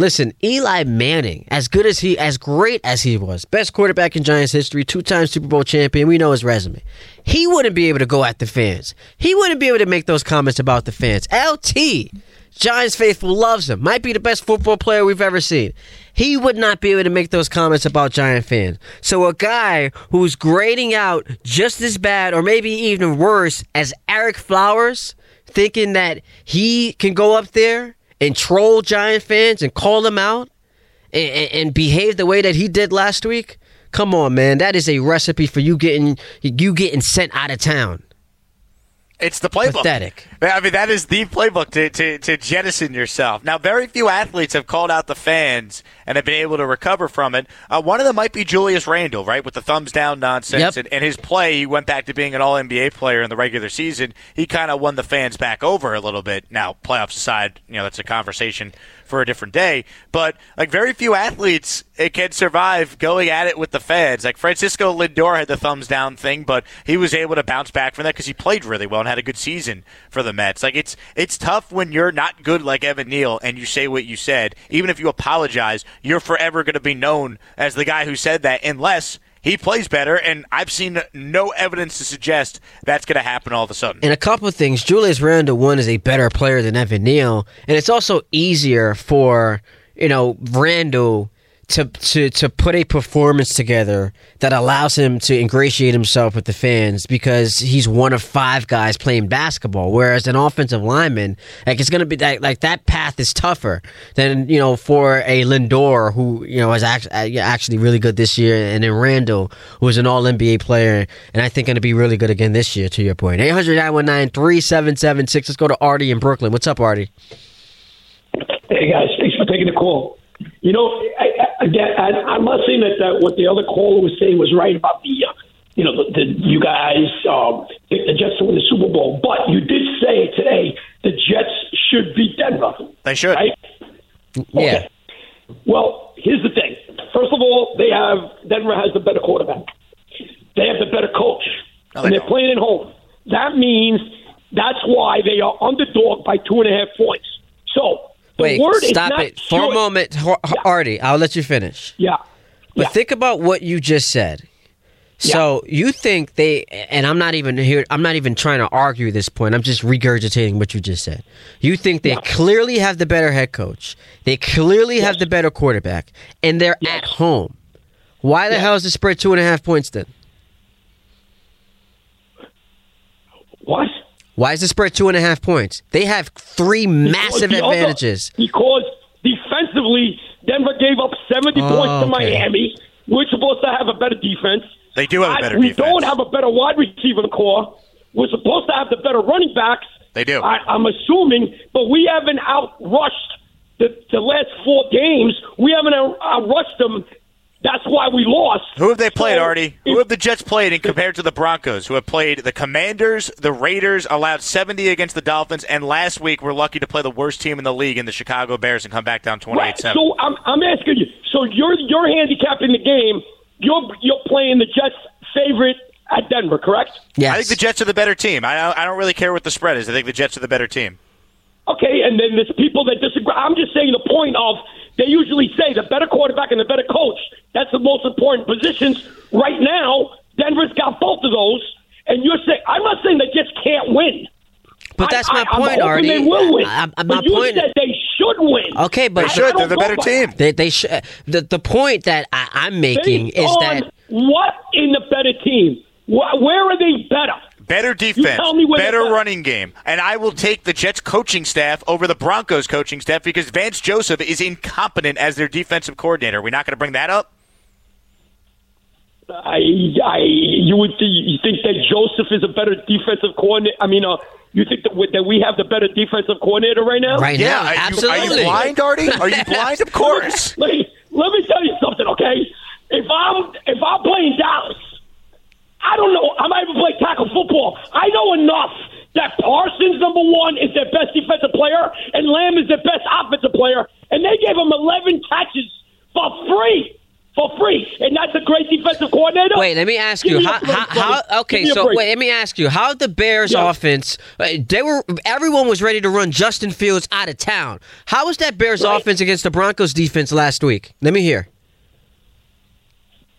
Listen, Eli Manning, as good as he, as great as he was, best quarterback in Giants history, two-time Super Bowl champion. We know his resume. He wouldn't be able to go at the fans. He wouldn't be able to make those comments about the fans. LT, Giants faithful loves him. Might be the best football player we've ever seen. He would not be able to make those comments about Giant fans. So a guy who's grading out just as bad or maybe even worse as Ereck Flowers, thinking that he can go up there and troll Giant fans and call them out and, and, and behave the way that he did last week. Come on, man. That is a recipe for you getting you getting sent out of town. It's the playbook. Pathetic. I mean, that is the playbook to, to, to jettison yourself. Now, very few athletes have called out the fans and have been able to recover from it. Uh, one of them might be Julius Randle, right, with the thumbs down nonsense. Yep. And, and his play, he went back to being an All NBA player in the regular season. He kind of won the fans back over a little bit. Now, playoffs aside, you know, that's a conversation for a different day. But like very few athletes it can survive going at it with the feds. Like Francisco Lindor had the thumbs down thing, but he was able to bounce back from that because he played really well and had a good season for the Mets. Like it's it's tough when you're not good like Evan Neal and you say what you said. Even if you apologize, you're forever going to be known as the guy who said that, unless he plays better, and I've seen no evidence to suggest that's going to happen all of a sudden. And a couple of things. Julius Randle, one, is a better player than Evan Neal, and it's also easier for, you know, Randle to to to put a performance together that allows him to ingratiate himself with the fans because he's one of five guys playing basketball. Whereas an offensive lineman, like it's gonna be that like that path is tougher than you know for a Lindor who you know is actually uh, actually really good this year, and then Randle who is an All NBA player and I think to be really good again this year. To your point, 800-919-3776. Let's go to Artie in Brooklyn. What's up, Artie? Hey guys, thanks for taking the call. You know, I, again, I, I'm not saying that, that what the other caller was saying was right about the, uh, you know, the, the you guys um, picked the Jets to win the Super Bowl, but you did say today the Jets should beat Denver. They should. Right? Yeah. Well, here's the thing. First of all, they have Denver has the better quarterback. They have the better coach, No, and they they're don't. playing at home. That means that's why they are underdog by two and a half points. So the Wait, word stop it for a moment, Artie. I'll let you finish. Yeah. But Yeah. think about what you just said. So you think they and I'm not even here I'm not even trying to argue this point. I'm just regurgitating what you just said. You think they Yeah. clearly have the better head coach. They clearly have the better quarterback. And they're Yes. at home. Why the Yeah. hell is the spread two and a half points then? What? Why is the spread two and a half points? They have three massive Because the other- advantages. because defensively, Denver gave up 70 Oh, points to okay. Miami. We're supposed to have a better defense. They do have a better we defense. We don't have a better wide receiver core. We're supposed to have the better running backs. They do. I, I'm assuming, but we haven't outrushed the, the last four games. We haven't out- outrushed them. That's why we lost. Who have they played, So, Artie? Who have the Jets played in compared to the Broncos, who have played the Commanders, the Raiders, allowed 70 against the Dolphins, and last week we're lucky to play the worst team in the league in the Chicago Bears and come back down 28 Right. 7. So I'm, I'm asking you. So you're you're handicapping the game. You're you're playing the Jets' favorite at Denver, correct? Yes. I think the Jets are the better team. I, I don't really care what the spread is. I think the Jets are the better team. Okay, and then there's people that disagree. I'm just saying the point of they usually say the better quarterback and the better coach. That's the most important positions. Right now, Denver's got both of those, and you're saying I'm not saying the Jets can't win. But that's I, my I, I'm point, hoping Artie. They will win. I- I- but my you point- said they should win. Okay, but they should. They're the better team. They they sh- the the point that I, I'm making Based is on that what in the better team? Wh- Where are they better? Better defense, tell me better running game. And I will take the Jets coaching staff over the Broncos coaching staff because Vance Joseph is incompetent as their defensive coordinator. We're not going to bring that up? I, I, you would th- you think that Joseph is a better defensive coordinator? I mean, uh, you think that we, that we have the better defensive coordinator right now? right Yeah. now, are, you, absolutely. are you blind, Artie? Are you blind? Of course. Let me let me tell you something, okay? If I'm if I'm playing Dallas, I don't know. I might even play tackle football. I know enough that Parsons number one is their best defensive player, and Lamb is their best offensive player, and they gave him 11 catches for free. For free, and that's a great defensive coordinator. Wait, let me ask Give you me how, break, how, how okay, so break. wait, let me ask you how the Bears Yeah. offense uh, they were everyone was ready to run Justin Fields out of town. How was that Bears Right. offense against the Broncos defense last week? Let me hear.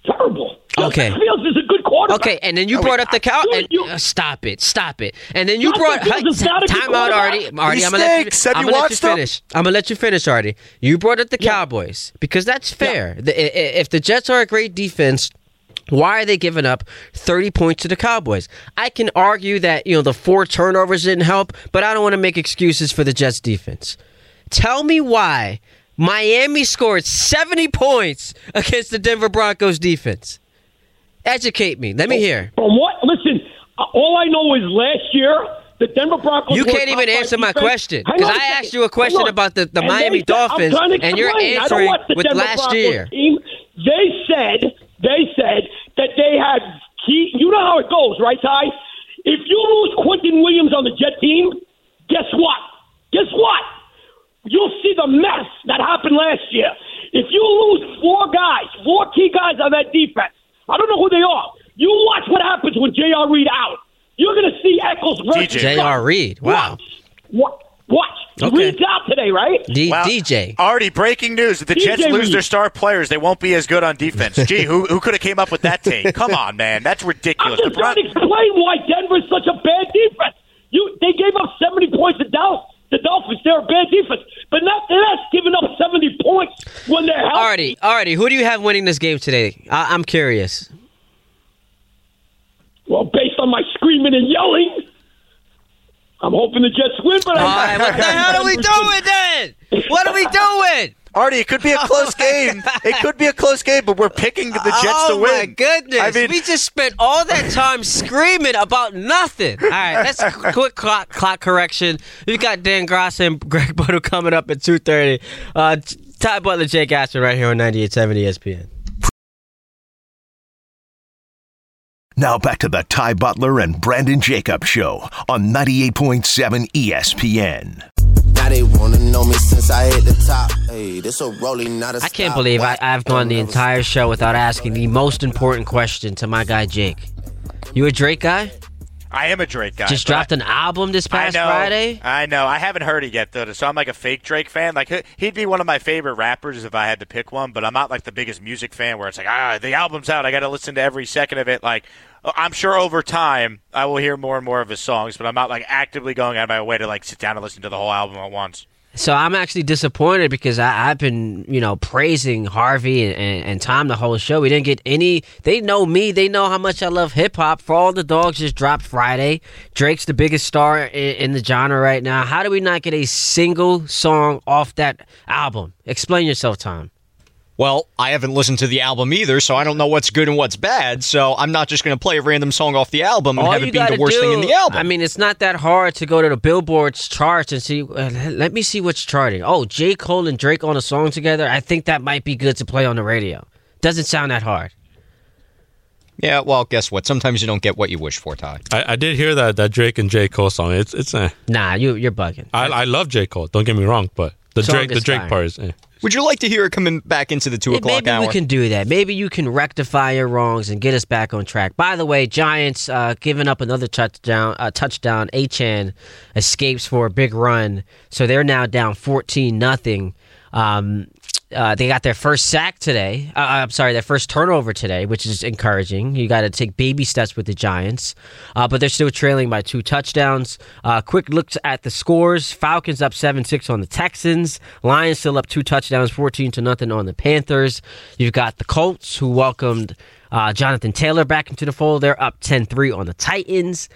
terrible. Okay. Justin Fields is a good quarterback. Okay, and then you No, brought he- up the cow. Dude, And, you- uh, stop it, stop it. And then you Justin brought Fields is not a good time out, quarterback. Artie. Artie, I'm gonna let you. I'm you gonna let you finish. I'm gonna let you finish, Artie. You brought up the Cowboys because that's fair. The- i- i- if the Jets are a great defense. Why are they giving up 30 points to the Cowboys? I can argue that, you know, the four turnovers didn't help, but I don't want to make excuses for the Jets defense. Tell me why Miami scored 70 points against the Denver Broncos defense. Educate me. Let me hear. From what? Listen, uh, all I know is last year the Denver Broncos. You can't even answer my defense. question because I second. asked you a question about the, the And Miami said- Dolphins, and you're explain. I don't answering with Denver last Broncos year. Team. They said they said that they had key. You know how it goes, right, Ty? If you lose Quentin Williams on the Jet team, guess what? Guess what? You'll see the mess that happened last year. If you lose four guys, four key guys on that defense, I don't know who they are. You watch what happens when J.R. Reed out. You're going to see Eccles versus DJ. J.R. Reed. Wow. What? What? Okay. Reed's out today, right? D- Wow. DJ. Already breaking news. If the DJ Jets lose Reed. their star players, they won't be as good on defense. Gee, who, who could have came up with that take? Come on, man. That's ridiculous. I'm ridiculous. just The trying Bron- to explain why Denver's such a bad defense. You, they gave up 70 points to Dallas. The Dolphins, they're a bad defense, but not they're giving up 70 points when they're healthy. Alrighty, alrighty. Who do you have winning this game today? I- I'm curious. Well, based on my screaming and yelling, I'm hoping the Jets win, but All I, right, what the hell are we doing then? What are we doing? Artie, it could be a close game. It could be a close game, but we're picking the Jets oh to win. Oh my goodness! I mean, we just spent all that time screaming about nothing. All right, let's quick clock, clock correction. We've got Dan Gross and Greg Buttle coming up at two thirty. Uh, Ty Butler, Jake Asman, right here on 98.7 ESPN. Now back to the Ty Butler and Brandon Jacob show on 98.7 ESPN. Now they wanna know me since I hit the top. Hey, this a rolling, not a I can't believe I, I've gone the entire show without asking the most important question to my guy Jake. You a Drake guy? I am a Drake guy. Just dropped an album this past I know, Friday. I know. I haven't heard it yet though, so I'm like a fake Drake fan. Like he- he'd be one of my favorite rappers if I had to pick one, but I'm not like the biggest music fan where it's like ah the album's out, I got to listen to every second of it. Like I'm sure over time I will hear more and more of his songs, but I'm not like actively going out of my way to like sit down and listen to the whole album at once. So I'm actually disappointed because I, I've been, you know, praising Harvey and, and, and Tom the whole show. We didn't get any. They know me. They know how much I love hip hop. For all the dogs just dropped Friday. Drake's the biggest star in, in the genre right now. How do we not get a single song off that album? Explain yourself, Tom. Well, I haven't listened to the album either, so I don't know what's good and what's bad. So I'm not just going to play a random song off the album and All have it be the gotta worst thing in the album. I mean, it's not that hard to go to the Billboard's charts and see. Uh, let me see what's charting. Oh, J. Cole and Drake on a song together. I think that might be good to play on the radio. Doesn't sound that hard. yeah, well, guess what? Sometimes you don't get what you wish for, Ty. I, I did hear that that Drake and J Cole song. It's it's. Eh. Nah, you you're bugging. I I love J Cole. Don't get me wrong, but the Song Drake the is Drake fire. part is. Eh. Would you like to hear it coming back into the two Yeah, o'clock maybe hour? we can do that. Maybe you can rectify your wrongs and get us back on track. By the way, Giants uh, giving up another touchdown. Uh, touchdown. Achane escapes for a big run, so they're now down fourteen nothing. Um, uh, they got their first sack today. Uh, I'm sorry, their first turnover today, which is encouraging. You got to take baby steps with the Giants, uh, but they're still trailing by two touchdowns. Uh, quick looks at the scores: Falcons up seven six on the Texans. Lions still up two touchdowns, fourteen to nothing on the Panthers. You've got the Colts who welcomed uh, Jonathan Taylor back into the fold. They're up 10-3 on the Titans.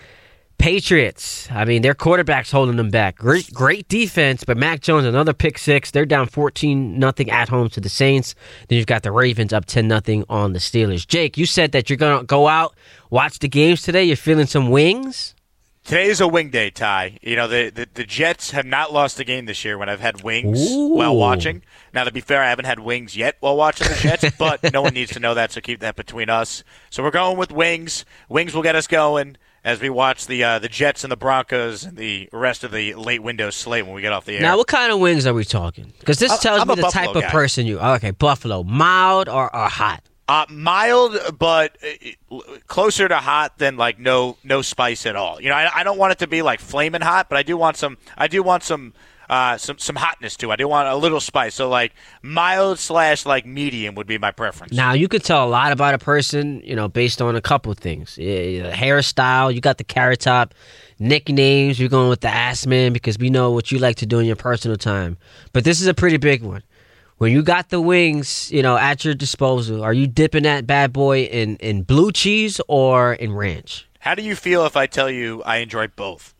Patriots. I mean, their quarterback's holding them back. Great, great defense, but Mac Jones another pick six. They're down fourteen nothing at home to the Saints. Then you've got the Ravens up ten nothing on the Steelers. Jake, you said that you're gonna go out watch the games today. You're feeling some wings. Today is a wing day, Ty. You know, the, the, the Jets have not lost a game this year when I've had wings Ooh. while watching. Now, to be fair, I haven't had wings yet while watching the Jets, but no one needs to know that, so keep that between us. So we're going with wings. Wings will get us going as we watch the uh, the Jets and the Broncos and the rest of the late window slate when we get off the air. Now, what kind of wings are we talking? Because this tells I'm me the Buffalo type of guy. person you. are. Okay, Buffalo, mild or, or hot. Uh, mild, but uh, closer to hot than like no no spice at all. You know, I, I don't want it to be like flaming hot, but I do want some. I do want some. Uh, some some hotness to. it. I do want a little spice. So like mild slash like medium would be my preference. Now you could tell a lot about a person, you know, based on a couple of things: Yeah, hairstyle. You got the carrot top. Nicknames. You're going with the ass man because we know what you like to do in your personal time. But this is a pretty big one. When you got the wings, you know, at your disposal, are you dipping that bad boy in in blue cheese or in ranch? How do you feel if I tell you I enjoy both?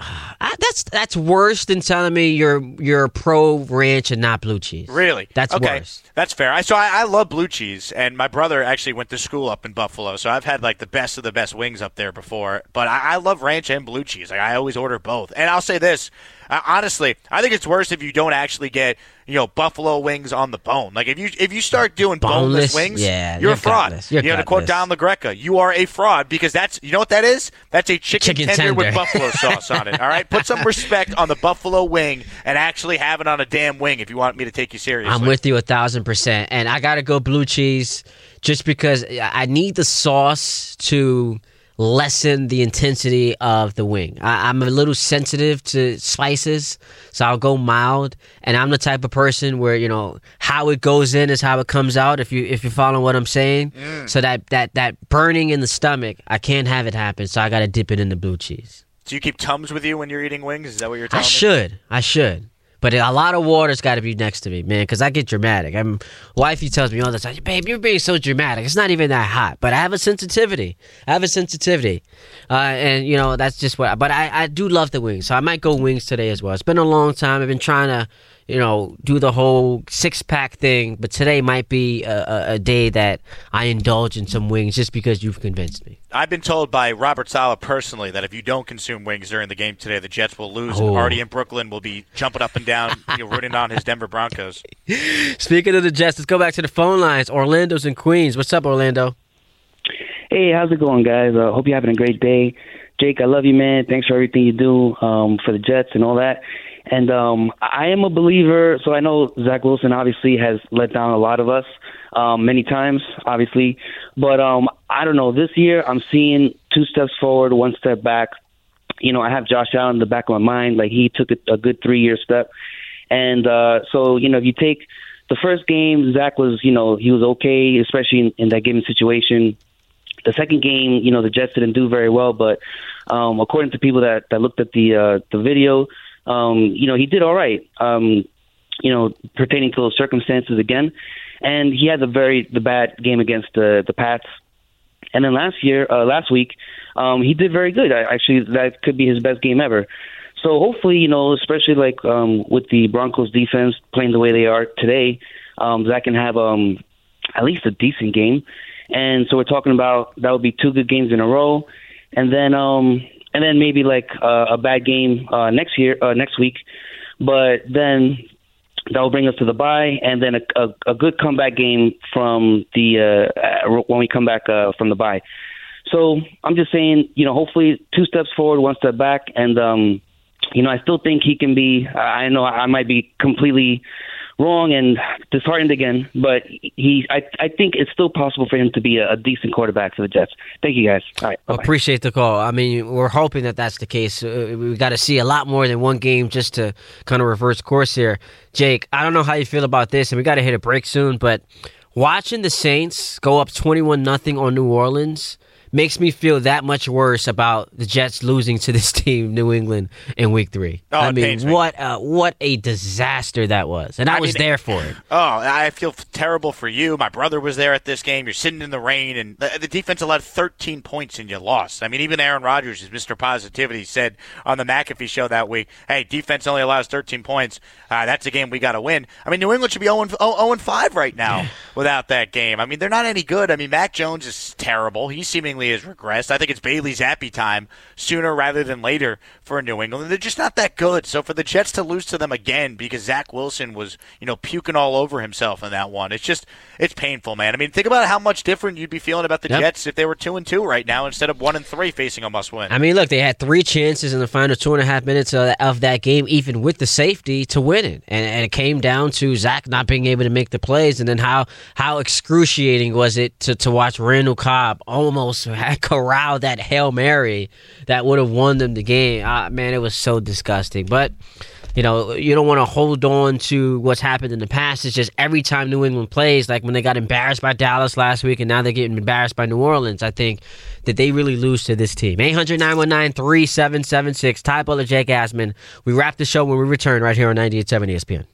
That's that's worse than telling me you're you're pro ranch and not blue cheese. Really? That's okay. worse. That's fair. I so I, I love blue cheese, and my brother actually went to school up in Buffalo, so I've had like the best of the best wings up there before. But I, I love ranch and blue cheese. Like I always order both. And I'll say this, uh, honestly, I think it's worse if you don't actually get you know buffalo wings on the bone. Like if you if you start doing boneless, Boneless? wings, Yeah, you're, you're a fraud. You're you know to quote. Don LaGreca, you are a fraud because that's you know what that is? That's a chicken, Chicken tender, with buffalo sauce on it. All right, put some respect on the buffalo wing and actually have it on a damn wing if you want me to take you seriously. I'm with you a thousand percent, and I gotta go blue cheese just because I need the sauce to lessen the intensity of the wing. I, I'm a little sensitive to spices, so I'll go mild. And I'm the type of person where you know how it goes in is how it comes out. If you if you follow what I'm saying, so that that that burning in the stomach, I can't have it happen. So I gotta dip it in the blue cheese. Do you keep Tums with you when you're eating wings? Is that what you're I telling me? should. I should. But a lot of water's got to be next to me, man, because I get dramatic. I'm wifey tells me all the time, "Babe, you're being so dramatic. It's not even that hot." But I have a sensitivity. I have a sensitivity, uh, and you know that's just what. But I, I do love the wings, so I might go wings today as well. It's been a long time. I've been trying to, you know, do the whole six pack thing, but today might be a, a, a day that I indulge in some wings just because you've convinced me. I've been told by Robert Saleh personally that if you don't consume wings during the game today, the Jets will lose. Oh. And Artie in Brooklyn will be jumping up and down, you know, rooting on his Denver Broncos. Speaking of the Jets, let's go back to the phone lines. Orlando's in Queens. What's up, Orlando? Hey, how's it going, guys? uh, hope you're having a great day. Jake, I love you, man. Thanks for everything you do um, for the Jets and all that. And um, I am a believer. So I know Zach Wilson obviously has let down a lot of us um, many times, obviously. But um, I don't know. This year, I'm seeing two steps forward, one step back. You know, I have Josh Allen in the back of my mind. Like he took a, a good three year step. And uh, so, you know, if you take the first game, Zach was, you know, he was okay, especially in, in that given situation. The second game, you know, the Jets didn't do very well, but um, according to people that, that looked at the uh, the video, um, you know, he did all right. Um, you know, pertaining to those circumstances again, and he had the very the bad game against the the Pats. And then last year, uh, last week, um, he did very good. I, actually, that could be his best game ever. So hopefully, you know, especially like um, with the Broncos defense playing the way they are today, um, Zach can have um, at least a decent game. And so we're talking about that would be two good games in a row, and then um, and then maybe like uh, a bad game uh, next year, uh, next week. But then that will bring us to the bye, and then a, a, a good comeback game from the uh, uh, when we come back uh, from the bye. So I'm just saying, you know, hopefully two steps forward, one step back, and um, you know, I still think he can be. I know I might be completely wrong and disheartened again, but he, I, I think it's still possible for him to be a, a decent quarterback for the Jets. Thank you guys. All right. bye-bye. Appreciate the call. I mean, we're hoping that that's the case. Uh, we got to see a lot more than one game just to kind of reverse course here. Jake, I don't know how you feel about this, and we got to hit a break soon, but watching the Saints go up 21 nothing on New Orleans makes me feel that much worse about the Jets losing to this team, New England, in Week Three. Oh, I it mean, pains me. what a, what a disaster that was, and I, I was mean, there for it. Oh, I feel terrible for you. My brother was there at this game. You're sitting in the rain, and the, the defense allowed 13 points, and you lost. I mean, even Aaron Rodgers, is Mr. Positivity, said on the McAfee show that week, "Hey, defense only allows 13 points. Uh, that's a game we got to win." I mean, New England should be 0 0 5 right now without that game. I mean, they're not any good. I mean, Mac Jones is terrible. He's seemingly has regressed. I think it's Bailey Zappe time sooner rather than later for New England. They're just not that good. So for the Jets to lose to them again because Zach Wilson was, you know, puking all over himself in that one, it's just it's painful, man. I mean, think about how much different you'd be feeling about the Yep. Jets if they were two and two right now instead of one and three facing a must win. I mean, look, they had three chances in the final two and a half minutes of, of that game, even with the safety, to win it, and, and it came down to Zach not being able to make the plays, and then how how excruciating was it to, to watch Randall Cobb almost corral that hail mary that would have won them the game. Ah, man, it was so disgusting, but. You know, you don't want to hold on to what's happened in the past. It's just every time New England plays, like when they got embarrassed by Dallas last week and now they're getting embarrassed by New Orleans, I think that they really lose to this team. 800 919 3776. Ty Butler, Jake Asman. We wrap the show when we return right here on 98.7 ESPN.